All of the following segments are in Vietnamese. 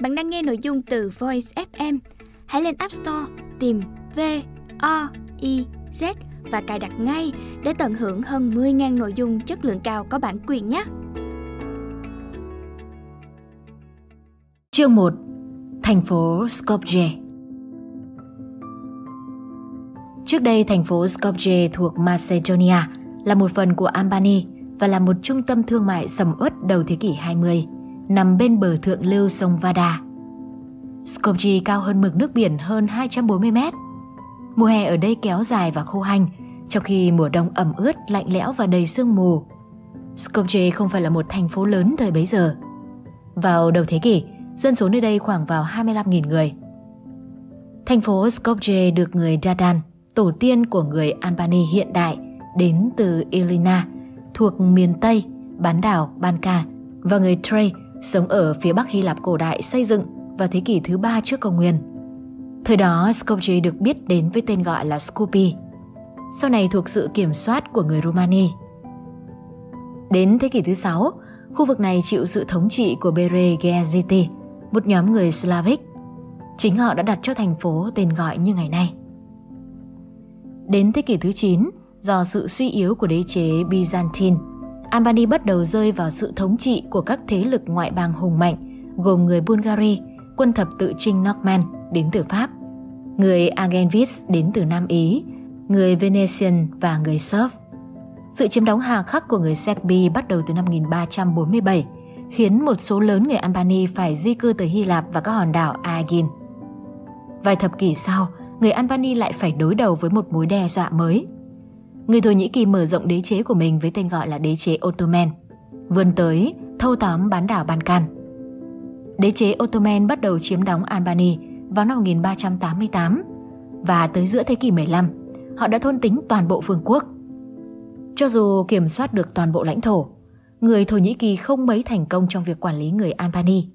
Bạn đang nghe nội dung từ Voice FM. Hãy lên App Store tìm V O I Z và cài đặt ngay để tận hưởng hơn 10.000 nội dung chất lượng cao có bản quyền nhé. Chương 1 Thành phố Skopje Trước đây, thành phố Skopje thuộc Macedonia là một phần của Albania và là một trung tâm thương mại sầm uất đầu thế kỷ 20, nằm bên bờ thượng lưu sông Vada. Skopje cao hơn mực nước biển hơn 240 mét. Mùa hè ở đây kéo dài và khô hanh, trong khi mùa đông ẩm ướt, lạnh lẽo và đầy sương mù. Skopje không phải là một thành phố lớn thời bấy giờ. Vào đầu thế kỷ, dân số nơi đây khoảng vào 25.000 người. Thành phố Skopje được người Dadan, tổ tiên của người Albany hiện đại, đến từ Elina, thuộc miền Tây, bán đảo Banka và người Trey sống ở phía Bắc Hy Lạp cổ đại xây dựng vào thế kỷ thứ ba trước công nguyên. Thời đó, Skopje được biết đến với tên gọi là Skupi, sau này thuộc sự kiểm soát của người Romani. Đến thế kỷ thứ sáu, khu vực này chịu sự thống trị của Bere Geziti, một nhóm người Slavic. Chính họ đã đặt cho thành phố tên gọi như ngày nay. Đến thế kỷ thứ 9, do sự suy yếu của đế chế Byzantine, Albany bắt đầu rơi vào sự thống trị của các thế lực ngoại bang hùng mạnh gồm người Bulgaria, quân thập tự trinh Norman đến từ Pháp, người Argenvis đến từ Nam Ý, người Venetian và người Serb. Sự chiếm đóng hà khắc của người Serbi bắt đầu từ năm 1347, khiến một số lớn người Albany phải di cư tới Hy Lạp và các hòn đảo Aegin. Vài thập kỷ sau, người Albany lại phải đối đầu với một mối đe dọa mới. Người Thổ Nhĩ Kỳ mở rộng đế chế của mình với tên gọi là đế chế Ottoman, vươn tới thâu tóm bán đảo Balkan. Đế chế Ottoman bắt đầu chiếm đóng Albany vào năm 1388 và tới giữa thế kỷ 15, họ đã thôn tính toàn bộ vương quốc. Cho dù kiểm soát được toàn bộ lãnh thổ, người Thổ Nhĩ Kỳ không mấy thành công trong việc quản lý người Albany.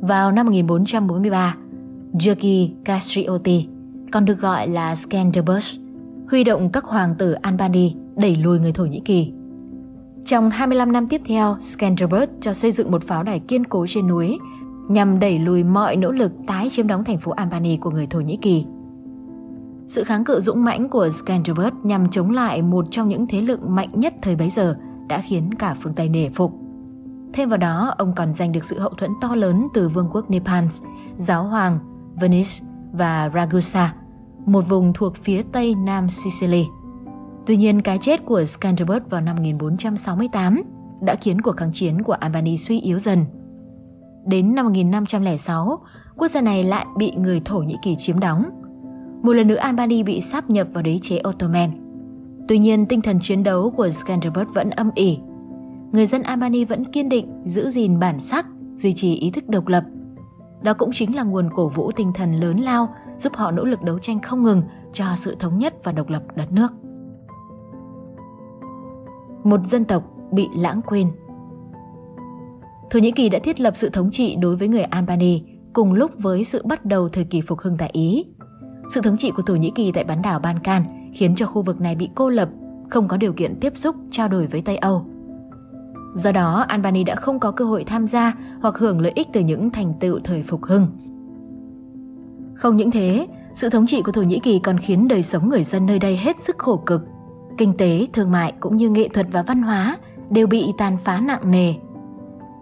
Vào năm 1443, Georgi Castrioti, còn được gọi là Skanderbeg, huy động các hoàng tử Albany đẩy lùi người Thổ Nhĩ Kỳ. Trong 25 năm tiếp theo, Skanderbeg cho xây dựng một pháo đài kiên cố trên núi nhằm đẩy lùi mọi nỗ lực tái chiếm đóng thành phố Albany của người Thổ Nhĩ Kỳ. Sự kháng cự dũng mãnh của Skanderbeg nhằm chống lại một trong những thế lực mạnh nhất thời bấy giờ đã khiến cả phương Tây nể phục. Thêm vào đó, ông còn giành được sự hậu thuẫn to lớn từ vương quốc Nepal, giáo hoàng Venice và Ragusa, một vùng thuộc phía tây nam Sicily. Tuy nhiên, cái chết của Skanderbeg vào năm 1468 đã khiến cuộc kháng chiến của Albany suy yếu dần. Đến năm 1506, quốc gia này lại bị người Thổ Nhĩ Kỳ chiếm đóng. Một lần nữa Albany bị sáp nhập vào đế chế Ottoman. Tuy nhiên, tinh thần chiến đấu của Skanderbeg vẫn âm ỉ. Người dân Albany vẫn kiên định giữ gìn bản sắc, duy trì ý thức độc lập. Đó cũng chính là nguồn cổ vũ tinh thần lớn lao giúp họ nỗ lực đấu tranh không ngừng cho sự thống nhất và độc lập đất nước. Một dân tộc bị lãng quên Thổ Nhĩ Kỳ đã thiết lập sự thống trị đối với người Albany cùng lúc với sự bắt đầu thời kỳ phục hưng tại Ý. Sự thống trị của Thổ Nhĩ Kỳ tại bán đảo Balkan khiến cho khu vực này bị cô lập, không có điều kiện tiếp xúc, trao đổi với Tây Âu. Do đó, Albany đã không có cơ hội tham gia hoặc hưởng lợi ích từ những thành tựu thời phục hưng. Không những thế, sự thống trị của Thổ Nhĩ Kỳ còn khiến đời sống người dân nơi đây hết sức khổ cực. Kinh tế, thương mại cũng như nghệ thuật và văn hóa đều bị tàn phá nặng nề.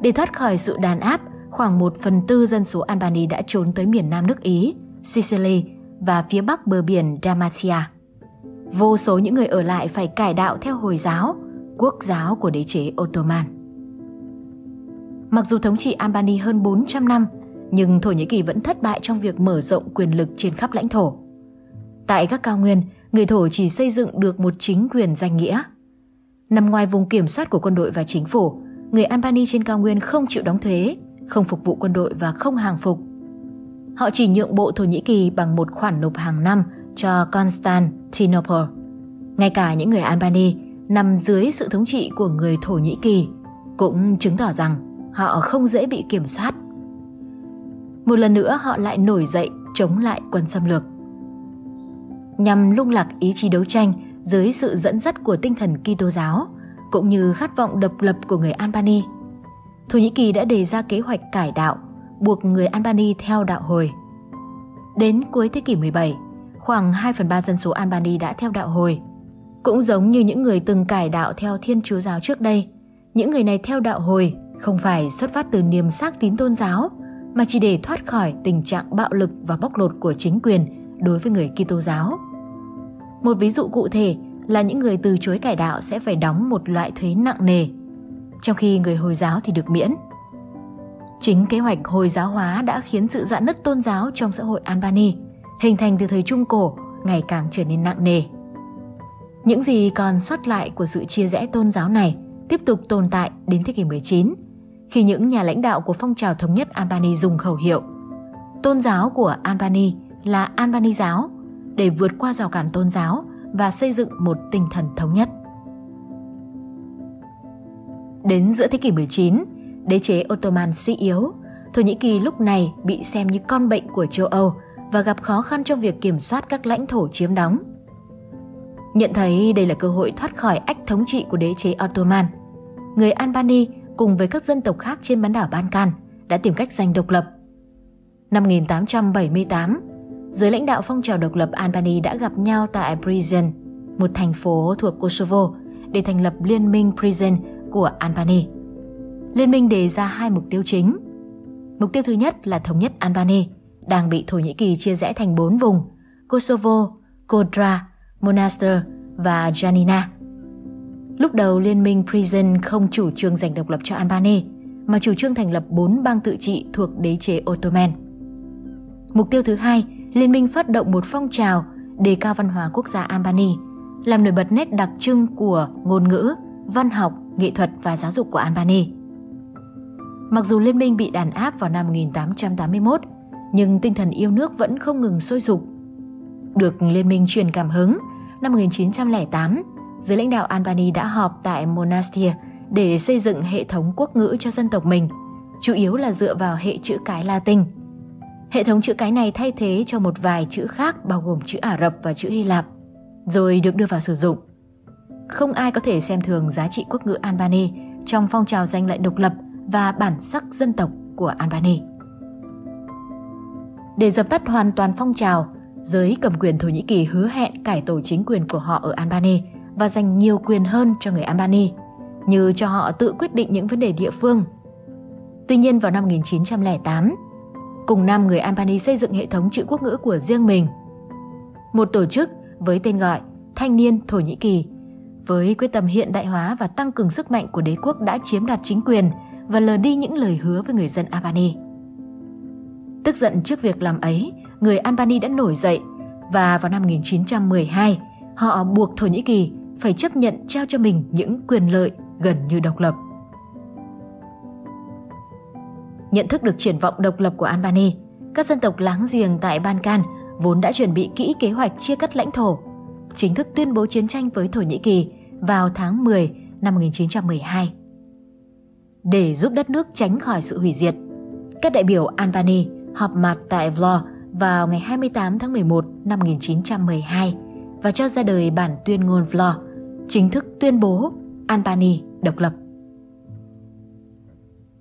Để thoát khỏi sự đàn áp, khoảng 1 phần tư dân số Albany đã trốn tới miền nam nước Ý, Sicily và phía bắc bờ biển Dalmatia. Vô số những người ở lại phải cải đạo theo Hồi giáo, quốc giáo của đế chế Ottoman. Mặc dù thống trị Albany hơn 400 năm, nhưng Thổ Nhĩ Kỳ vẫn thất bại trong việc mở rộng quyền lực trên khắp lãnh thổ. Tại các cao nguyên, người Thổ chỉ xây dựng được một chính quyền danh nghĩa. Nằm ngoài vùng kiểm soát của quân đội và chính phủ, người Albany trên cao nguyên không chịu đóng thuế, không phục vụ quân đội và không hàng phục. Họ chỉ nhượng bộ Thổ Nhĩ Kỳ bằng một khoản nộp hàng năm cho Constantinople. Ngay cả những người Albany nằm dưới sự thống trị của người Thổ Nhĩ Kỳ cũng chứng tỏ rằng họ không dễ bị kiểm soát. Một lần nữa họ lại nổi dậy chống lại quân xâm lược. Nhằm lung lạc ý chí đấu tranh dưới sự dẫn dắt của tinh thần Kitô giáo cũng như khát vọng độc lập của người Albany, Thổ Nhĩ Kỳ đã đề ra kế hoạch cải đạo, buộc người Albany theo đạo hồi. Đến cuối thế kỷ 17, khoảng 2 phần 3 dân số Albany đã theo đạo hồi. Cũng giống như những người từng cải đạo theo Thiên Chúa giáo trước đây, những người này theo đạo hồi không phải xuất phát từ niềm xác tín tôn giáo, mà chỉ để thoát khỏi tình trạng bạo lực và bóc lột của chính quyền đối với người Kitô giáo. Một ví dụ cụ thể là những người từ chối cải đạo sẽ phải đóng một loại thuế nặng nề, trong khi người Hồi giáo thì được miễn. Chính kế hoạch Hồi giáo hóa đã khiến sự dạn nứt tôn giáo trong xã hội Albany hình thành từ thời Trung Cổ ngày càng trở nên nặng nề. Những gì còn sót lại của sự chia rẽ tôn giáo này tiếp tục tồn tại đến thế kỷ 19, khi những nhà lãnh đạo của phong trào thống nhất Albany dùng khẩu hiệu Tôn giáo của Albany là Albany giáo để vượt qua rào cản tôn giáo và xây dựng một tinh thần thống nhất. Đến giữa thế kỷ 19, đế chế Ottoman suy yếu, Thổ Nhĩ Kỳ lúc này bị xem như con bệnh của châu Âu và gặp khó khăn trong việc kiểm soát các lãnh thổ chiếm đóng. Nhận thấy đây là cơ hội thoát khỏi ách thống trị của đế chế Ottoman, người Albany cùng với các dân tộc khác trên bán đảo Ban Can đã tìm cách giành độc lập. Năm 1878, giới lãnh đạo phong trào độc lập Albany đã gặp nhau tại Prison, một thành phố thuộc Kosovo, để thành lập Liên minh Prison của Albany. Liên minh đề ra hai mục tiêu chính. Mục tiêu thứ nhất là thống nhất Albany, đang bị Thổ Nhĩ Kỳ chia rẽ thành bốn vùng Kosovo, Kodra, Monaster và Janina. Lúc đầu Liên minh Prison không chủ trương giành độc lập cho Albany, mà chủ trương thành lập bốn bang tự trị thuộc đế chế Ottoman. Mục tiêu thứ hai, Liên minh phát động một phong trào đề cao văn hóa quốc gia Albany, làm nổi bật nét đặc trưng của ngôn ngữ, văn học, nghệ thuật và giáo dục của Albany. Mặc dù liên minh bị đàn áp vào năm 1881, nhưng tinh thần yêu nước vẫn không ngừng sôi sục. Được liên minh truyền cảm hứng, năm 1908, giới lãnh đạo Albany đã họp tại Monastir để xây dựng hệ thống quốc ngữ cho dân tộc mình, chủ yếu là dựa vào hệ chữ cái Latin. Hệ thống chữ cái này thay thế cho một vài chữ khác bao gồm chữ Ả Rập và chữ Hy Lạp, rồi được đưa vào sử dụng. Không ai có thể xem thường giá trị quốc ngữ Albany trong phong trào giành lại độc lập và bản sắc dân tộc của Albany. Để dập tắt hoàn toàn phong trào, giới cầm quyền Thổ Nhĩ Kỳ hứa hẹn cải tổ chính quyền của họ ở Albany và dành nhiều quyền hơn cho người Albany, như cho họ tự quyết định những vấn đề địa phương. Tuy nhiên vào năm 1908, cùng năm người Albany xây dựng hệ thống chữ quốc ngữ của riêng mình. Một tổ chức với tên gọi Thanh niên Thổ Nhĩ Kỳ với quyết tâm hiện đại hóa và tăng cường sức mạnh của đế quốc đã chiếm đoạt chính quyền và lờ đi những lời hứa với người dân Albany. Tức giận trước việc làm ấy, người Albany đã nổi dậy và vào năm 1912, họ buộc Thổ Nhĩ Kỳ phải chấp nhận trao cho mình những quyền lợi gần như độc lập. Nhận thức được triển vọng độc lập của Albany, các dân tộc láng giềng tại Balkan vốn đã chuẩn bị kỹ kế hoạch chia cắt lãnh thổ, chính thức tuyên bố chiến tranh với Thổ Nhĩ Kỳ vào tháng 10 năm 1912. Để giúp đất nước tránh khỏi sự hủy diệt, các đại biểu Albany họp mặt tại Vlor vào ngày 28 tháng 11 năm 1912 và cho ra đời bản tuyên ngôn Vlor, chính thức tuyên bố Albany độc lập.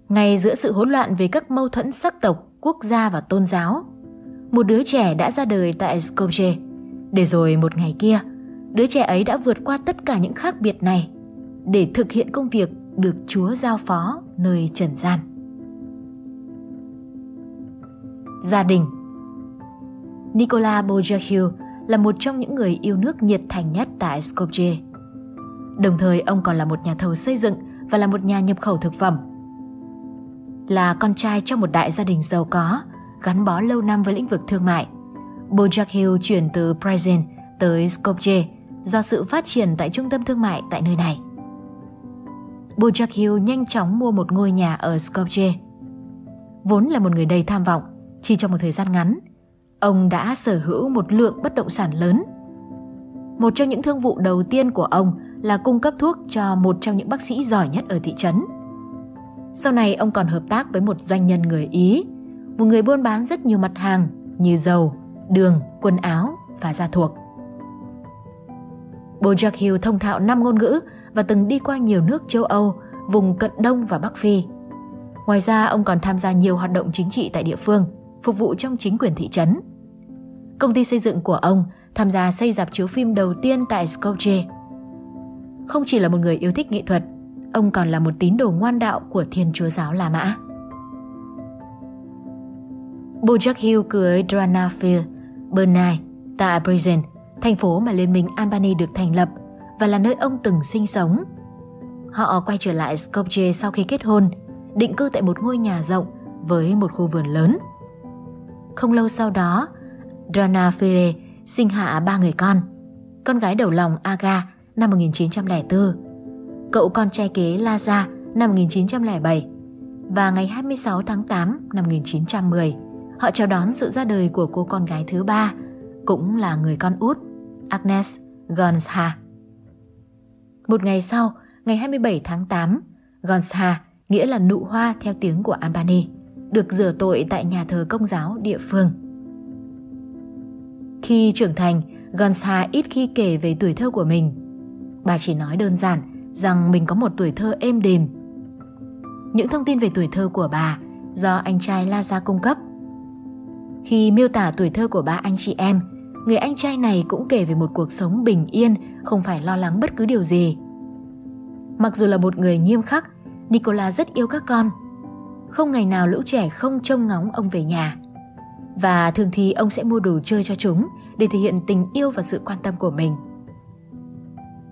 Ngay giữa sự hỗn loạn về các mâu thuẫn sắc tộc, quốc gia và tôn giáo, một đứa trẻ đã ra đời tại Skopje. Để rồi một ngày kia, đứa trẻ ấy đã vượt qua tất cả những khác biệt này để thực hiện công việc được Chúa giao phó nơi trần gian. Gia đình Nicola Bojahiu là một trong những người yêu nước nhiệt thành nhất tại Skopje. Đồng thời ông còn là một nhà thầu xây dựng và là một nhà nhập khẩu thực phẩm. Là con trai trong một đại gia đình giàu có, gắn bó lâu năm với lĩnh vực thương mại. Bojahiu chuyển từ Prezen tới Skopje do sự phát triển tại trung tâm thương mại tại nơi này. Bojakiu nhanh chóng mua một ngôi nhà ở Skopje. Vốn là một người đầy tham vọng, chỉ trong một thời gian ngắn, ông đã sở hữu một lượng bất động sản lớn. Một trong những thương vụ đầu tiên của ông là cung cấp thuốc cho một trong những bác sĩ giỏi nhất ở thị trấn. Sau này ông còn hợp tác với một doanh nhân người Ý, một người buôn bán rất nhiều mặt hàng như dầu, đường, quần áo và gia thuộc. Bojack Hill thông thạo 5 ngôn ngữ và từng đi qua nhiều nước châu Âu, vùng cận Đông và Bắc Phi. Ngoài ra, ông còn tham gia nhiều hoạt động chính trị tại địa phương, phục vụ trong chính quyền thị trấn. Công ty xây dựng của ông tham gia xây dạp chiếu phim đầu tiên tại Skopje. Không chỉ là một người yêu thích nghệ thuật, ông còn là một tín đồ ngoan đạo của Thiên Chúa giáo La Mã. Bojack Hill cưới Drana Phil Bernay tại Brizen, thành phố mà Liên minh Albany được thành lập và là nơi ông từng sinh sống. Họ quay trở lại Skopje sau khi kết hôn, định cư tại một ngôi nhà rộng với một khu vườn lớn. Không lâu sau đó, Drana sinh hạ ba người con. Con gái đầu lòng Aga năm 1904, cậu con trai kế Laza năm 1907 và ngày 26 tháng 8 năm 1910, họ chào đón sự ra đời của cô con gái thứ ba, cũng là người con út, Agnes Gonsha. Một ngày sau, ngày 27 tháng 8, Gonsha, nghĩa là nụ hoa theo tiếng của Albany, được rửa tội tại nhà thờ công giáo địa phương. Khi trưởng thành, Gonsha ít khi kể về tuổi thơ của mình. Bà chỉ nói đơn giản rằng mình có một tuổi thơ êm đềm. Những thông tin về tuổi thơ của bà do anh trai La Gia cung cấp. Khi miêu tả tuổi thơ của ba anh chị em, người anh trai này cũng kể về một cuộc sống bình yên, không phải lo lắng bất cứ điều gì. Mặc dù là một người nghiêm khắc, Nicola rất yêu các con. Không ngày nào lũ trẻ không trông ngóng ông về nhà. Và thường thì ông sẽ mua đồ chơi cho chúng để thể hiện tình yêu và sự quan tâm của mình.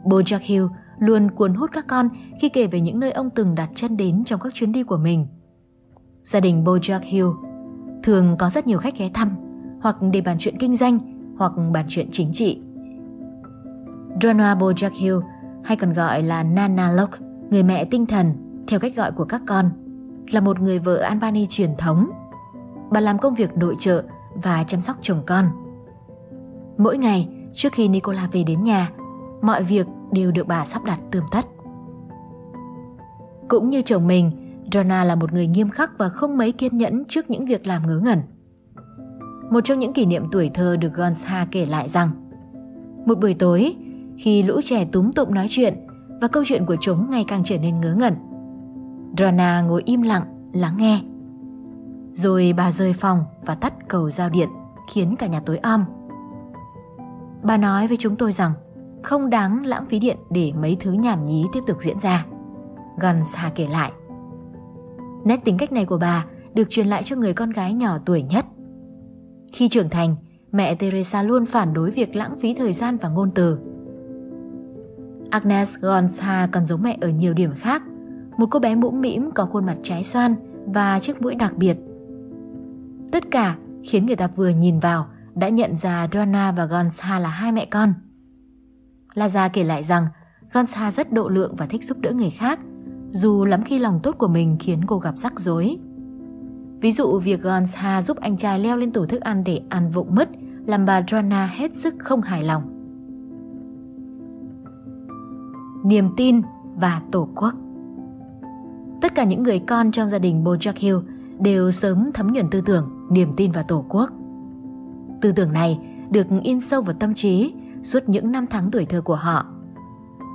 Bojack Hill luôn cuốn hút các con khi kể về những nơi ông từng đặt chân đến trong các chuyến đi của mình. Gia đình Bojack Hill thường có rất nhiều khách ghé thăm, hoặc để bàn chuyện kinh doanh, hoặc bàn chuyện chính trị. Donna Bojack Hill, hay còn gọi là Nana Locke, người mẹ tinh thần, theo cách gọi của các con, là một người vợ Albany truyền thống. Bà làm công việc nội trợ và chăm sóc chồng con. Mỗi ngày, trước khi Nicola về đến nhà, mọi việc đều được bà sắp đặt tươm tất. Cũng như chồng mình, Donna là một người nghiêm khắc và không mấy kiên nhẫn trước những việc làm ngớ ngẩn. Một trong những kỷ niệm tuổi thơ được Gonza kể lại rằng Một buổi tối, khi lũ trẻ túm tụm nói chuyện và câu chuyện của chúng ngày càng trở nên ngớ ngẩn. Donna ngồi im lặng, lắng nghe. Rồi bà rời phòng và tắt cầu giao điện, khiến cả nhà tối om. Bà nói với chúng tôi rằng không đáng lãng phí điện để mấy thứ nhảm nhí tiếp tục diễn ra. Gonza kể lại. Nét tính cách này của bà được truyền lại cho người con gái nhỏ tuổi nhất. Khi trưởng thành, mẹ Teresa luôn phản đối việc lãng phí thời gian và ngôn từ. Agnes Gonza còn giống mẹ ở nhiều điểm khác. Một cô bé mũm mĩm có khuôn mặt trái xoan và chiếc mũi đặc biệt. Tất cả khiến người ta vừa nhìn vào đã nhận ra Donna và Gonza là hai mẹ con. Laza kể lại rằng, Gansa rất độ lượng và thích giúp đỡ người khác – dù lắm khi lòng tốt của mình khiến cô gặp rắc rối. Ví dụ, việc Gansa giúp anh trai leo lên tủ thức ăn để ăn vụng mất làm bà Drana hết sức không hài lòng. Niềm tin và tổ quốc Tất cả những người con trong gia đình Bojack Hill đều sớm thấm nhuần tư tưởng, niềm tin vào tổ quốc. Tư tưởng này được in sâu vào tâm trí suốt những năm tháng tuổi thơ của họ.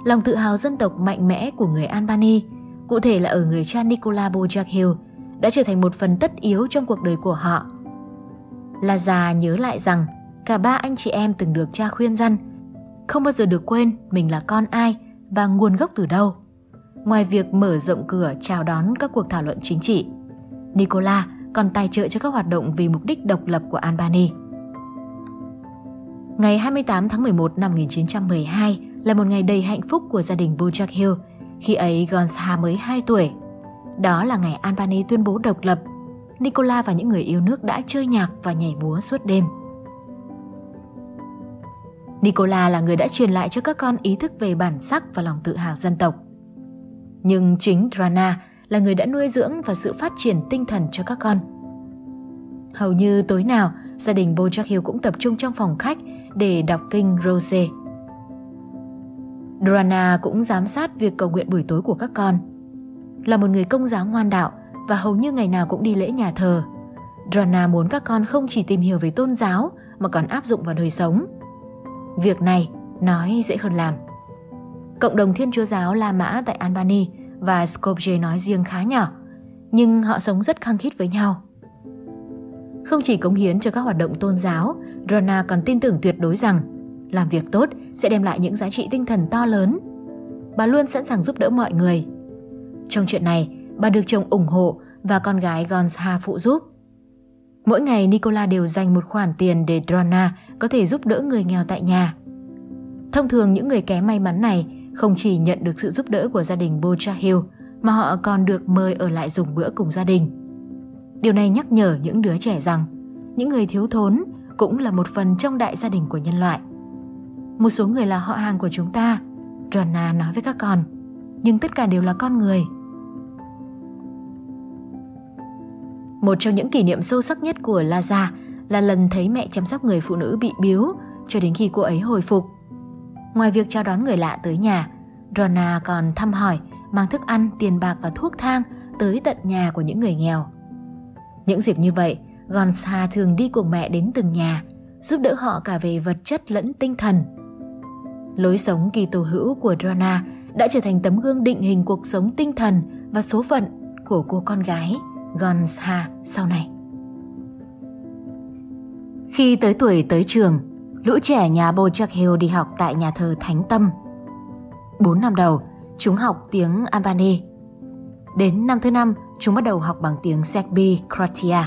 Lòng tự hào dân tộc mạnh mẽ của người Albany – cụ thể là ở người cha Nicola Bojack Hill, đã trở thành một phần tất yếu trong cuộc đời của họ. Là già nhớ lại rằng cả ba anh chị em từng được cha khuyên răn, không bao giờ được quên mình là con ai và nguồn gốc từ đâu. Ngoài việc mở rộng cửa chào đón các cuộc thảo luận chính trị, Nicola còn tài trợ cho các hoạt động vì mục đích độc lập của Albany. Ngày 28 tháng 11 năm 1912 là một ngày đầy hạnh phúc của gia đình Bojack Hill khi ấy Gonza mới 2 tuổi. Đó là ngày Albany tuyên bố độc lập. Nicola và những người yêu nước đã chơi nhạc và nhảy múa suốt đêm. Nicola là người đã truyền lại cho các con ý thức về bản sắc và lòng tự hào dân tộc. Nhưng chính Drana là người đã nuôi dưỡng và sự phát triển tinh thần cho các con. Hầu như tối nào, gia đình Bojack Hill cũng tập trung trong phòng khách để đọc kinh Rose Drana cũng giám sát việc cầu nguyện buổi tối của các con. Là một người công giáo ngoan đạo và hầu như ngày nào cũng đi lễ nhà thờ, Drana muốn các con không chỉ tìm hiểu về tôn giáo mà còn áp dụng vào đời sống. Việc này nói dễ hơn làm. Cộng đồng Thiên Chúa giáo La Mã tại Albany và Skopje nói riêng khá nhỏ, nhưng họ sống rất khăng khít với nhau. Không chỉ cống hiến cho các hoạt động tôn giáo, Rona còn tin tưởng tuyệt đối rằng làm việc tốt sẽ đem lại những giá trị tinh thần to lớn. Bà luôn sẵn sàng giúp đỡ mọi người. Trong chuyện này, bà được chồng ủng hộ và con gái Gonza phụ giúp. Mỗi ngày Nicola đều dành một khoản tiền để Drona có thể giúp đỡ người nghèo tại nhà. Thông thường những người kém may mắn này không chỉ nhận được sự giúp đỡ của gia đình Bochahil mà họ còn được mời ở lại dùng bữa cùng gia đình. Điều này nhắc nhở những đứa trẻ rằng những người thiếu thốn cũng là một phần trong đại gia đình của nhân loại. Một số người là họ hàng của chúng ta, Rona nói với các con, nhưng tất cả đều là con người. Một trong những kỷ niệm sâu sắc nhất của Laza là lần thấy mẹ chăm sóc người phụ nữ bị biếu cho đến khi cô ấy hồi phục. Ngoài việc chào đón người lạ tới nhà, Rona còn thăm hỏi, mang thức ăn, tiền bạc và thuốc thang tới tận nhà của những người nghèo. Những dịp như vậy, Gonza thường đi cùng mẹ đến từng nhà, giúp đỡ họ cả về vật chất lẫn tinh thần. Lối sống kỳ tổ hữu của Drona đã trở thành tấm gương định hình cuộc sống tinh thần và số phận của cô con gái Gonza sau này. Khi tới tuổi tới trường, lũ trẻ nhà Bojack Hill đi học tại nhà thờ Thánh Tâm. Bốn năm đầu, chúng học tiếng Albany. Đến năm thứ năm, chúng bắt đầu học bằng tiếng Serbi Croatia.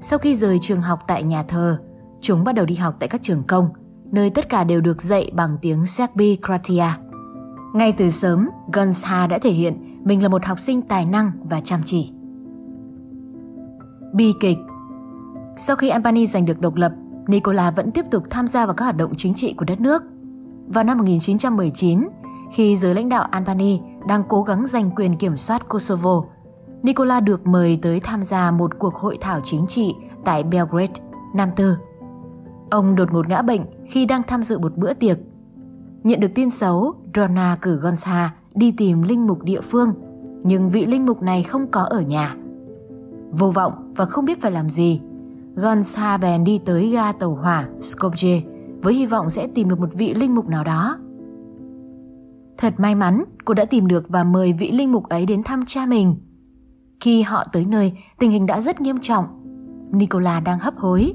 Sau khi rời trường học tại nhà thờ, chúng bắt đầu đi học tại các trường công, nơi tất cả đều được dạy bằng tiếng Serbi Croatia. Ngay từ sớm, Gonza đã thể hiện mình là một học sinh tài năng và chăm chỉ. Bi kịch Sau khi Albany giành được độc lập, Nicola vẫn tiếp tục tham gia vào các hoạt động chính trị của đất nước. Vào năm 1919, khi giới lãnh đạo Albany đang cố gắng giành quyền kiểm soát Kosovo, Nicola được mời tới tham gia một cuộc hội thảo chính trị tại Belgrade, Nam Tư. Ông đột ngột ngã bệnh khi đang tham dự một bữa tiệc. Nhận được tin xấu, Drona cử Gonza đi tìm linh mục địa phương, nhưng vị linh mục này không có ở nhà. Vô vọng và không biết phải làm gì, Gonza bèn đi tới ga tàu hỏa Skopje với hy vọng sẽ tìm được một vị linh mục nào đó. Thật may mắn, cô đã tìm được và mời vị linh mục ấy đến thăm cha mình. Khi họ tới nơi, tình hình đã rất nghiêm trọng. Nicola đang hấp hối.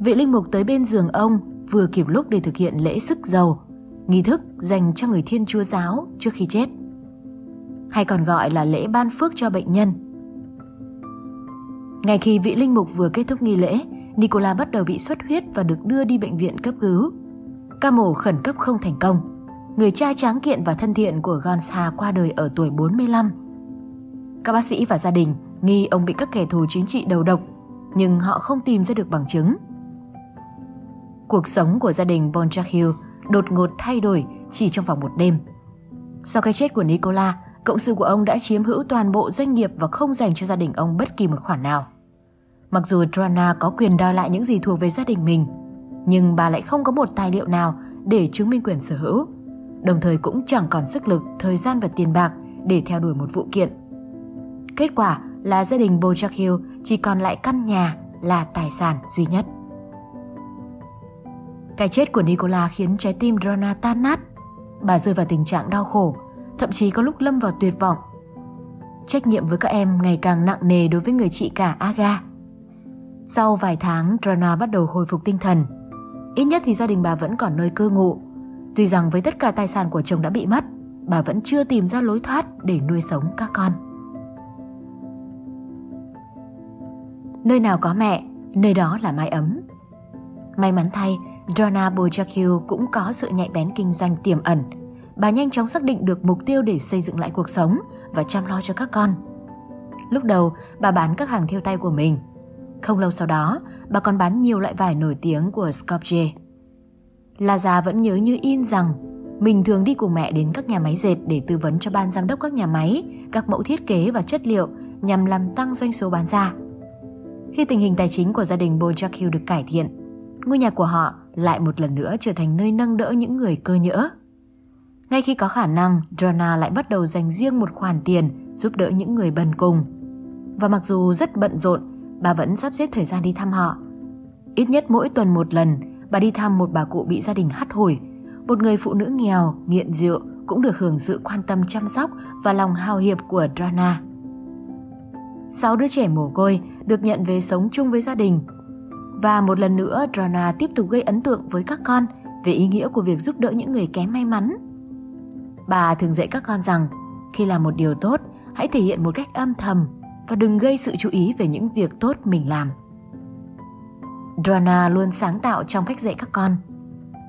Vị linh mục tới bên giường ông vừa kịp lúc để thực hiện lễ sức dầu, nghi thức dành cho người Thiên Chúa giáo trước khi chết. Hay còn gọi là lễ ban phước cho bệnh nhân. Ngay khi vị linh mục vừa kết thúc nghi lễ, Nicola bắt đầu bị xuất huyết và được đưa đi bệnh viện cấp cứu. Ca mổ khẩn cấp không thành công. Người cha tráng kiện và thân thiện của Gonsa qua đời ở tuổi 45. Các bác sĩ và gia đình nghi ông bị các kẻ thù chính trị đầu độc, nhưng họ không tìm ra được bằng chứng. Cuộc sống của gia đình Bonjak đột ngột thay đổi chỉ trong vòng một đêm. Sau cái chết của Nicola, cộng sự của ông đã chiếm hữu toàn bộ doanh nghiệp và không dành cho gia đình ông bất kỳ một khoản nào. Mặc dù Trana có quyền đòi lại những gì thuộc về gia đình mình, nhưng bà lại không có một tài liệu nào để chứng minh quyền sở hữu, đồng thời cũng chẳng còn sức lực, thời gian và tiền bạc để theo đuổi một vụ kiện. Kết quả là gia đình Bojack Hill chỉ còn lại căn nhà là tài sản duy nhất. Cái chết của Nicola khiến trái tim Rona tan nát. Bà rơi vào tình trạng đau khổ, thậm chí có lúc lâm vào tuyệt vọng. Trách nhiệm với các em ngày càng nặng nề đối với người chị cả Aga. Sau vài tháng, Rona bắt đầu hồi phục tinh thần. Ít nhất thì gia đình bà vẫn còn nơi cư ngụ. Tuy rằng với tất cả tài sản của chồng đã bị mất, bà vẫn chưa tìm ra lối thoát để nuôi sống các con. Nơi nào có mẹ, nơi đó là mái ấm. May mắn thay, Donna Bojack cũng có sự nhạy bén kinh doanh tiềm ẩn. Bà nhanh chóng xác định được mục tiêu để xây dựng lại cuộc sống và chăm lo cho các con. Lúc đầu, bà bán các hàng thiêu tay của mình. Không lâu sau đó, bà còn bán nhiều loại vải nổi tiếng của Skopje. già vẫn nhớ như in rằng mình thường đi cùng mẹ đến các nhà máy dệt để tư vấn cho ban giám đốc các nhà máy, các mẫu thiết kế và chất liệu nhằm làm tăng doanh số bán ra. Khi tình hình tài chính của gia đình Bojack được cải thiện, ngôi nhà của họ lại một lần nữa trở thành nơi nâng đỡ những người cơ nhỡ. Ngay khi có khả năng, Drona lại bắt đầu dành riêng một khoản tiền giúp đỡ những người bần cùng. Và mặc dù rất bận rộn, bà vẫn sắp xếp thời gian đi thăm họ. Ít nhất mỗi tuần một lần, bà đi thăm một bà cụ bị gia đình hắt hủi, một người phụ nữ nghèo, nghiện rượu cũng được hưởng sự quan tâm chăm sóc và lòng hào hiệp của Drona sáu đứa trẻ mồ côi được nhận về sống chung với gia đình. Và một lần nữa, Drona tiếp tục gây ấn tượng với các con về ý nghĩa của việc giúp đỡ những người kém may mắn. Bà thường dạy các con rằng khi làm một điều tốt, hãy thể hiện một cách âm thầm và đừng gây sự chú ý về những việc tốt mình làm. Drona luôn sáng tạo trong cách dạy các con.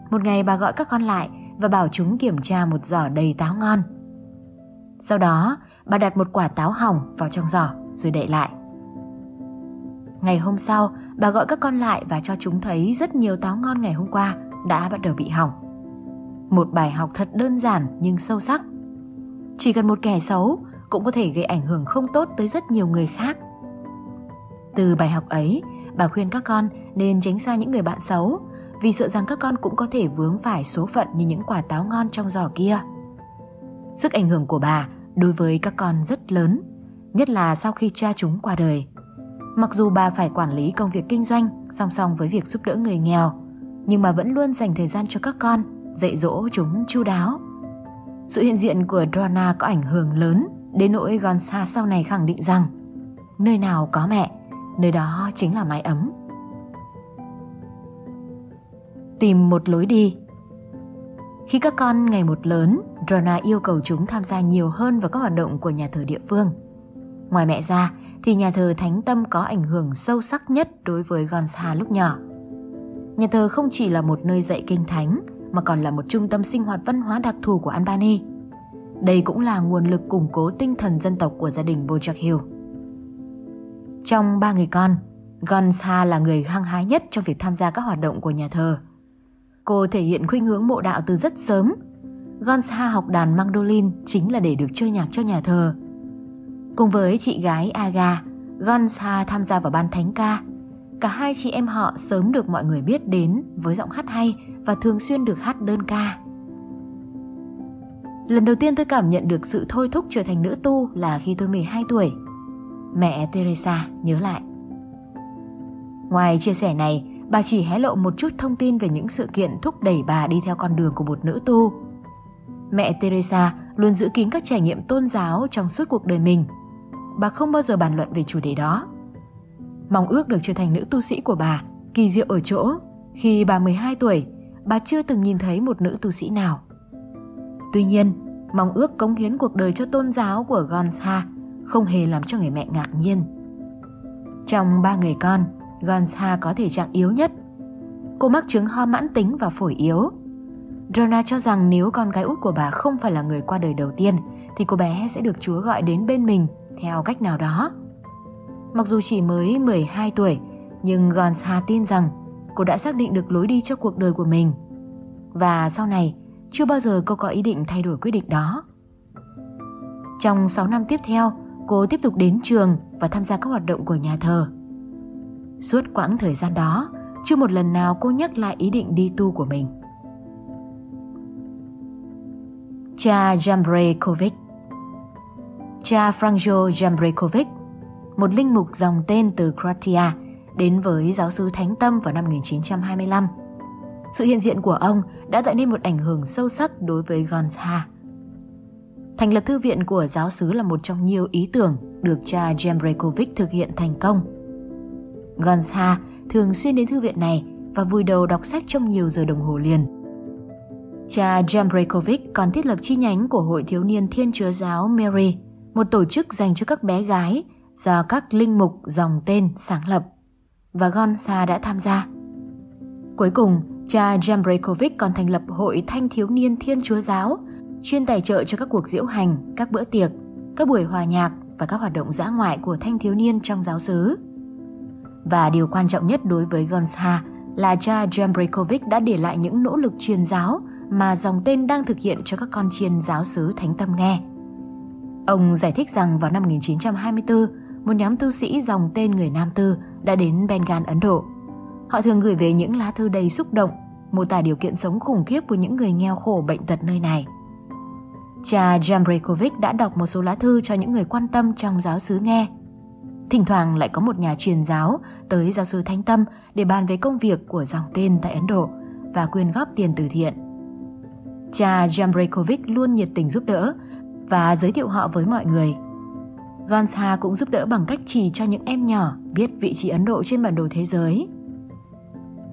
Một ngày bà gọi các con lại và bảo chúng kiểm tra một giỏ đầy táo ngon. Sau đó, bà đặt một quả táo hỏng vào trong giỏ rồi để lại. Ngày hôm sau, bà gọi các con lại và cho chúng thấy rất nhiều táo ngon ngày hôm qua đã bắt đầu bị hỏng. Một bài học thật đơn giản nhưng sâu sắc. Chỉ cần một kẻ xấu cũng có thể gây ảnh hưởng không tốt tới rất nhiều người khác. Từ bài học ấy, bà khuyên các con nên tránh xa những người bạn xấu vì sợ rằng các con cũng có thể vướng phải số phận như những quả táo ngon trong giỏ kia. Sức ảnh hưởng của bà đối với các con rất lớn, nhất là sau khi cha chúng qua đời. Mặc dù bà phải quản lý công việc kinh doanh song song với việc giúp đỡ người nghèo, nhưng mà vẫn luôn dành thời gian cho các con, dạy dỗ chúng chu đáo. Sự hiện diện của Drona có ảnh hưởng lớn đến nỗi Gonsa sau này khẳng định rằng nơi nào có mẹ, nơi đó chính là mái ấm. Tìm một lối đi Khi các con ngày một lớn, Drona yêu cầu chúng tham gia nhiều hơn vào các hoạt động của nhà thờ địa phương. Ngoài mẹ ra, thì nhà thờ Thánh Tâm có ảnh hưởng sâu sắc nhất đối với Gonsa lúc nhỏ. Nhà thờ không chỉ là một nơi dạy kinh thánh, mà còn là một trung tâm sinh hoạt văn hóa đặc thù của Albany. Đây cũng là nguồn lực củng cố tinh thần dân tộc của gia đình Bojack Hill. Trong ba người con, Gonsa là người hăng hái nhất trong việc tham gia các hoạt động của nhà thờ. Cô thể hiện khuynh hướng mộ đạo từ rất sớm. Gonsa học đàn mandolin chính là để được chơi nhạc cho nhà thờ. Cùng với chị gái Aga, Gonsa tham gia vào ban thánh ca. Cả hai chị em họ sớm được mọi người biết đến với giọng hát hay và thường xuyên được hát đơn ca. Lần đầu tiên tôi cảm nhận được sự thôi thúc trở thành nữ tu là khi tôi 12 tuổi. Mẹ Teresa nhớ lại. Ngoài chia sẻ này, bà chỉ hé lộ một chút thông tin về những sự kiện thúc đẩy bà đi theo con đường của một nữ tu. Mẹ Teresa luôn giữ kín các trải nghiệm tôn giáo trong suốt cuộc đời mình. Bà không bao giờ bàn luận về chủ đề đó. Mong ước được trở thành nữ tu sĩ của bà kỳ diệu ở chỗ khi bà 12 tuổi, bà chưa từng nhìn thấy một nữ tu sĩ nào. Tuy nhiên, mong ước cống hiến cuộc đời cho tôn giáo của Gonza không hề làm cho người mẹ ngạc nhiên. Trong ba người con, Gonza có thể trạng yếu nhất. Cô mắc chứng ho mãn tính và phổi yếu. Donna cho rằng nếu con gái út của bà không phải là người qua đời đầu tiên thì cô bé sẽ được Chúa gọi đến bên mình theo cách nào đó. Mặc dù chỉ mới 12 tuổi, nhưng Gonza tin rằng cô đã xác định được lối đi cho cuộc đời của mình. Và sau này, chưa bao giờ cô có ý định thay đổi quyết định đó. Trong 6 năm tiếp theo, cô tiếp tục đến trường và tham gia các hoạt động của nhà thờ. Suốt quãng thời gian đó, chưa một lần nào cô nhắc lại ý định đi tu của mình. Cha Jambrekovic Cha Franjo Jambrekovic, một linh mục dòng tên từ Croatia, đến với giáo sứ Thánh Tâm vào năm 1925. Sự hiện diện của ông đã tạo nên một ảnh hưởng sâu sắc đối với Gonza. Thành lập thư viện của giáo sứ là một trong nhiều ý tưởng được cha Jambrekovic thực hiện thành công. Gonza thường xuyên đến thư viện này và vùi đầu đọc sách trong nhiều giờ đồng hồ liền. Cha Jambrekovic còn thiết lập chi nhánh của Hội Thiếu niên Thiên Chúa Giáo Mary, một tổ chức dành cho các bé gái do các linh mục dòng tên sáng lập. Và Gonza đã tham gia. Cuối cùng, cha Jambrekovic còn thành lập Hội Thanh Thiếu niên Thiên Chúa Giáo, chuyên tài trợ cho các cuộc diễu hành, các bữa tiệc, các buổi hòa nhạc và các hoạt động dã ngoại của thanh thiếu niên trong giáo xứ. Và điều quan trọng nhất đối với Gonza là cha Jambrekovic đã để lại những nỗ lực truyền giáo mà dòng tên đang thực hiện cho các con chiên giáo xứ Thánh Tâm nghe. Ông giải thích rằng vào năm 1924, một nhóm tu sĩ dòng tên người Nam Tư đã đến Bengal, Ấn Độ. Họ thường gửi về những lá thư đầy xúc động, mô tả điều kiện sống khủng khiếp của những người nghèo khổ bệnh tật nơi này. Cha Jambrekovic đã đọc một số lá thư cho những người quan tâm trong giáo xứ nghe. Thỉnh thoảng lại có một nhà truyền giáo tới giáo sư Thánh Tâm để bàn về công việc của dòng tên tại Ấn Độ và quyên góp tiền từ thiện. Cha Jambrekovic luôn nhiệt tình giúp đỡ và giới thiệu họ với mọi người. Gonsa cũng giúp đỡ bằng cách chỉ cho những em nhỏ biết vị trí Ấn Độ trên bản đồ thế giới.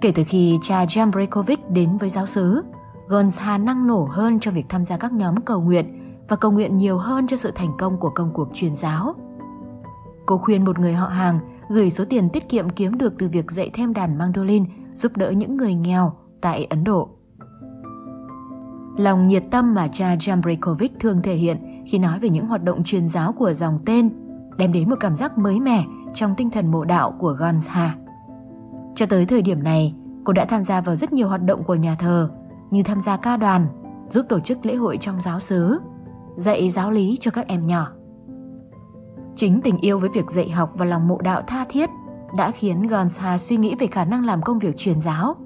Kể từ khi cha Jambrekovic đến với giáo xứ, Gonsa năng nổ hơn cho việc tham gia các nhóm cầu nguyện và cầu nguyện nhiều hơn cho sự thành công của công cuộc truyền giáo. Cô khuyên một người họ hàng gửi số tiền tiết kiệm kiếm được từ việc dạy thêm đàn mandolin giúp đỡ những người nghèo tại Ấn Độ. Lòng nhiệt tâm mà cha Jambrekovic thường thể hiện khi nói về những hoạt động truyền giáo của dòng tên đem đến một cảm giác mới mẻ trong tinh thần mộ đạo của Gonza. Cho tới thời điểm này, cô đã tham gia vào rất nhiều hoạt động của nhà thờ như tham gia ca đoàn, giúp tổ chức lễ hội trong giáo xứ, dạy giáo lý cho các em nhỏ. Chính tình yêu với việc dạy học và lòng mộ đạo tha thiết đã khiến Gonza suy nghĩ về khả năng làm công việc truyền giáo.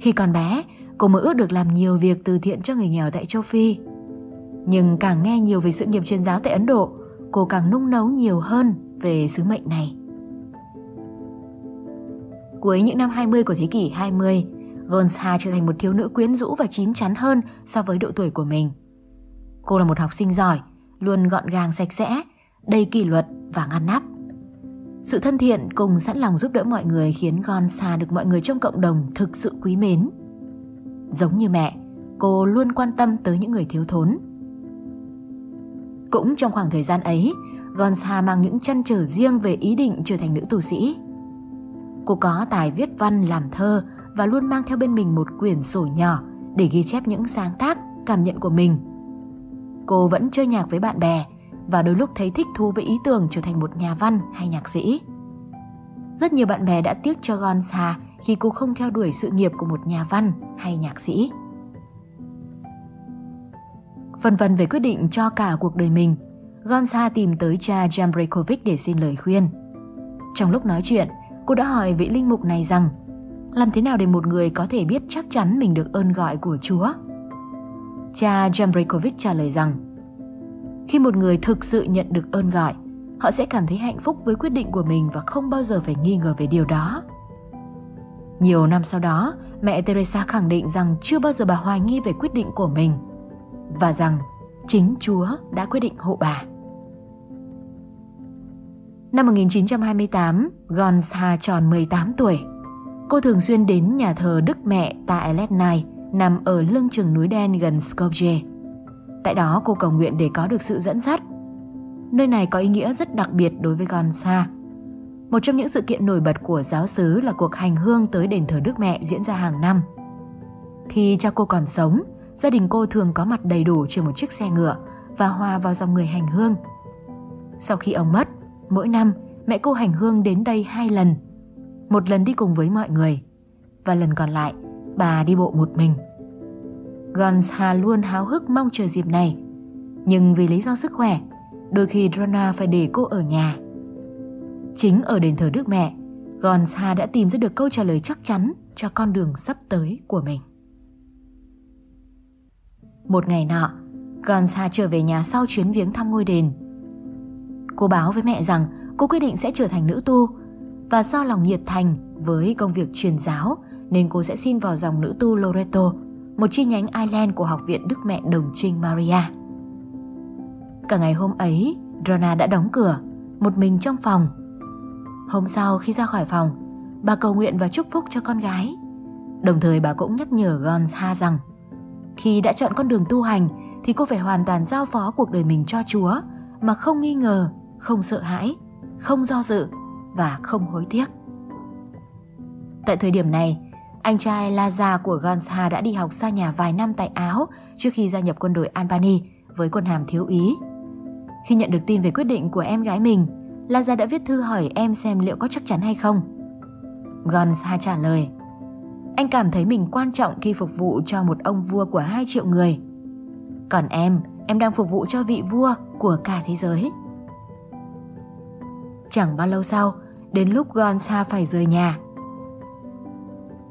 Khi còn bé, cô mơ ước được làm nhiều việc từ thiện cho người nghèo tại châu Phi. Nhưng càng nghe nhiều về sự nghiệp truyền giáo tại Ấn Độ, cô càng nung nấu nhiều hơn về sứ mệnh này. Cuối những năm 20 của thế kỷ 20, Gonsa trở thành một thiếu nữ quyến rũ và chín chắn hơn so với độ tuổi của mình. Cô là một học sinh giỏi, luôn gọn gàng sạch sẽ, đầy kỷ luật và ngăn nắp. Sự thân thiện cùng sẵn lòng giúp đỡ mọi người khiến Gonsa được mọi người trong cộng đồng thực sự quý mến. Giống như mẹ, cô luôn quan tâm tới những người thiếu thốn. Cũng trong khoảng thời gian ấy, Gonza mang những chăn trở riêng về ý định trở thành nữ tu sĩ. Cô có tài viết văn làm thơ và luôn mang theo bên mình một quyển sổ nhỏ để ghi chép những sáng tác, cảm nhận của mình. Cô vẫn chơi nhạc với bạn bè và đôi lúc thấy thích thú với ý tưởng trở thành một nhà văn hay nhạc sĩ. Rất nhiều bạn bè đã tiếc cho Gonza khi cô không theo đuổi sự nghiệp của một nhà văn hay nhạc sĩ phân vân về quyết định cho cả cuộc đời mình, Gonza tìm tới cha Jambrekovic để xin lời khuyên. Trong lúc nói chuyện, cô đã hỏi vị linh mục này rằng làm thế nào để một người có thể biết chắc chắn mình được ơn gọi của Chúa? Cha Jambrekovic trả lời rằng khi một người thực sự nhận được ơn gọi, họ sẽ cảm thấy hạnh phúc với quyết định của mình và không bao giờ phải nghi ngờ về điều đó. Nhiều năm sau đó, mẹ Teresa khẳng định rằng chưa bao giờ bà hoài nghi về quyết định của mình và rằng chính Chúa đã quyết định hộ bà. Năm 1928, Gonza tròn 18 tuổi. Cô thường xuyên đến nhà thờ Đức Mẹ tại Letnai, nằm ở lưng chừng núi đen gần Skopje. Tại đó cô cầu nguyện để có được sự dẫn dắt. Nơi này có ý nghĩa rất đặc biệt đối với Gonza. Một trong những sự kiện nổi bật của giáo xứ là cuộc hành hương tới đền thờ Đức Mẹ diễn ra hàng năm. Khi cha cô còn sống, gia đình cô thường có mặt đầy đủ trên một chiếc xe ngựa và hòa vào dòng người hành hương. Sau khi ông mất, mỗi năm mẹ cô hành hương đến đây hai lần. Một lần đi cùng với mọi người và lần còn lại bà đi bộ một mình. Gonza luôn háo hức mong chờ dịp này. Nhưng vì lý do sức khỏe, đôi khi Drona phải để cô ở nhà. Chính ở đền thờ Đức Mẹ, Gonza đã tìm ra được câu trả lời chắc chắn cho con đường sắp tới của mình. Một ngày nọ, Gonza trở về nhà sau chuyến viếng thăm ngôi đền. Cô báo với mẹ rằng cô quyết định sẽ trở thành nữ tu và do lòng nhiệt thành với công việc truyền giáo nên cô sẽ xin vào dòng nữ tu Loreto một chi nhánh Ireland của Học viện Đức Mẹ Đồng Trinh Maria. Cả ngày hôm ấy, Rona đã đóng cửa, một mình trong phòng. Hôm sau khi ra khỏi phòng, bà cầu nguyện và chúc phúc cho con gái. Đồng thời bà cũng nhắc nhở Gonza rằng khi đã chọn con đường tu hành thì cô phải hoàn toàn giao phó cuộc đời mình cho Chúa mà không nghi ngờ, không sợ hãi, không do dự và không hối tiếc. Tại thời điểm này, anh trai Laza của Gansha đã đi học xa nhà vài năm tại Áo trước khi gia nhập quân đội Albany với quân hàm thiếu úy. Khi nhận được tin về quyết định của em gái mình, Laza đã viết thư hỏi em xem liệu có chắc chắn hay không. Gansha trả lời, anh cảm thấy mình quan trọng khi phục vụ cho một ông vua của 2 triệu người. Còn em, em đang phục vụ cho vị vua của cả thế giới. Chẳng bao lâu sau, đến lúc Gonza phải rời nhà,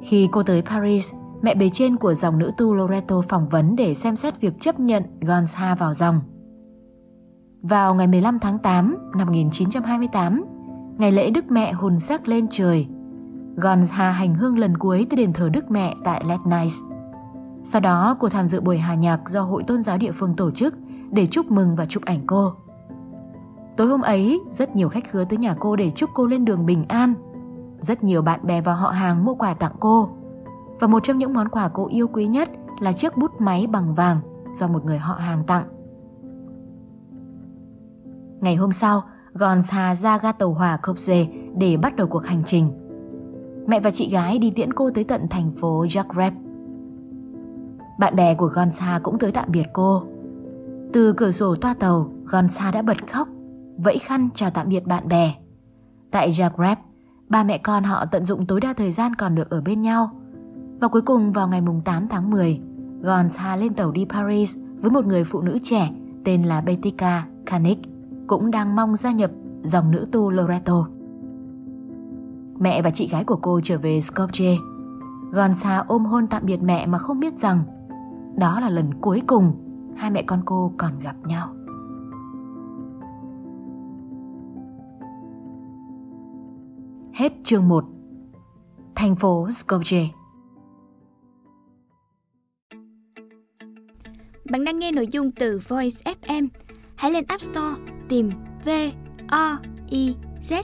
khi cô tới Paris, mẹ bề trên của dòng nữ tu Loreto phỏng vấn để xem xét việc chấp nhận Gonza vào dòng. Vào ngày 15 tháng 8 năm 1928, ngày lễ Đức Mẹ hồn sắc lên trời, Gonza hành hương lần cuối tới đền thờ Đức Mẹ tại Letnice. Sau đó cô tham dự buổi hòa nhạc do hội tôn giáo địa phương tổ chức để chúc mừng và chụp ảnh cô. Tối hôm ấy, rất nhiều khách khứa tới nhà cô để chúc cô lên đường bình an. Rất nhiều bạn bè và họ hàng mua quà tặng cô. Và một trong những món quà cô yêu quý nhất là chiếc bút máy bằng vàng do một người họ hàng tặng. Ngày hôm sau, Gonza ra ga tàu hỏa Kopje để bắt đầu cuộc hành trình. Mẹ và chị gái đi tiễn cô tới tận thành phố Zagreb. Bạn bè của Gonza cũng tới tạm biệt cô. Từ cửa sổ toa tàu, Gonza đã bật khóc, vẫy khăn chào tạm biệt bạn bè. Tại Zagreb, ba mẹ con họ tận dụng tối đa thời gian còn được ở bên nhau. Và cuối cùng vào ngày 8 tháng 10, Gonza lên tàu đi Paris với một người phụ nữ trẻ tên là Betika Kanik, cũng đang mong gia nhập dòng nữ tu Loreto. Mẹ và chị gái của cô trở về Skopje. Gonza ôm hôn tạm biệt mẹ mà không biết rằng đó là lần cuối cùng hai mẹ con cô còn gặp nhau. Hết chương 1 Thành phố Skopje Bạn đang nghe nội dung từ Voice FM. Hãy lên App Store tìm V O I Z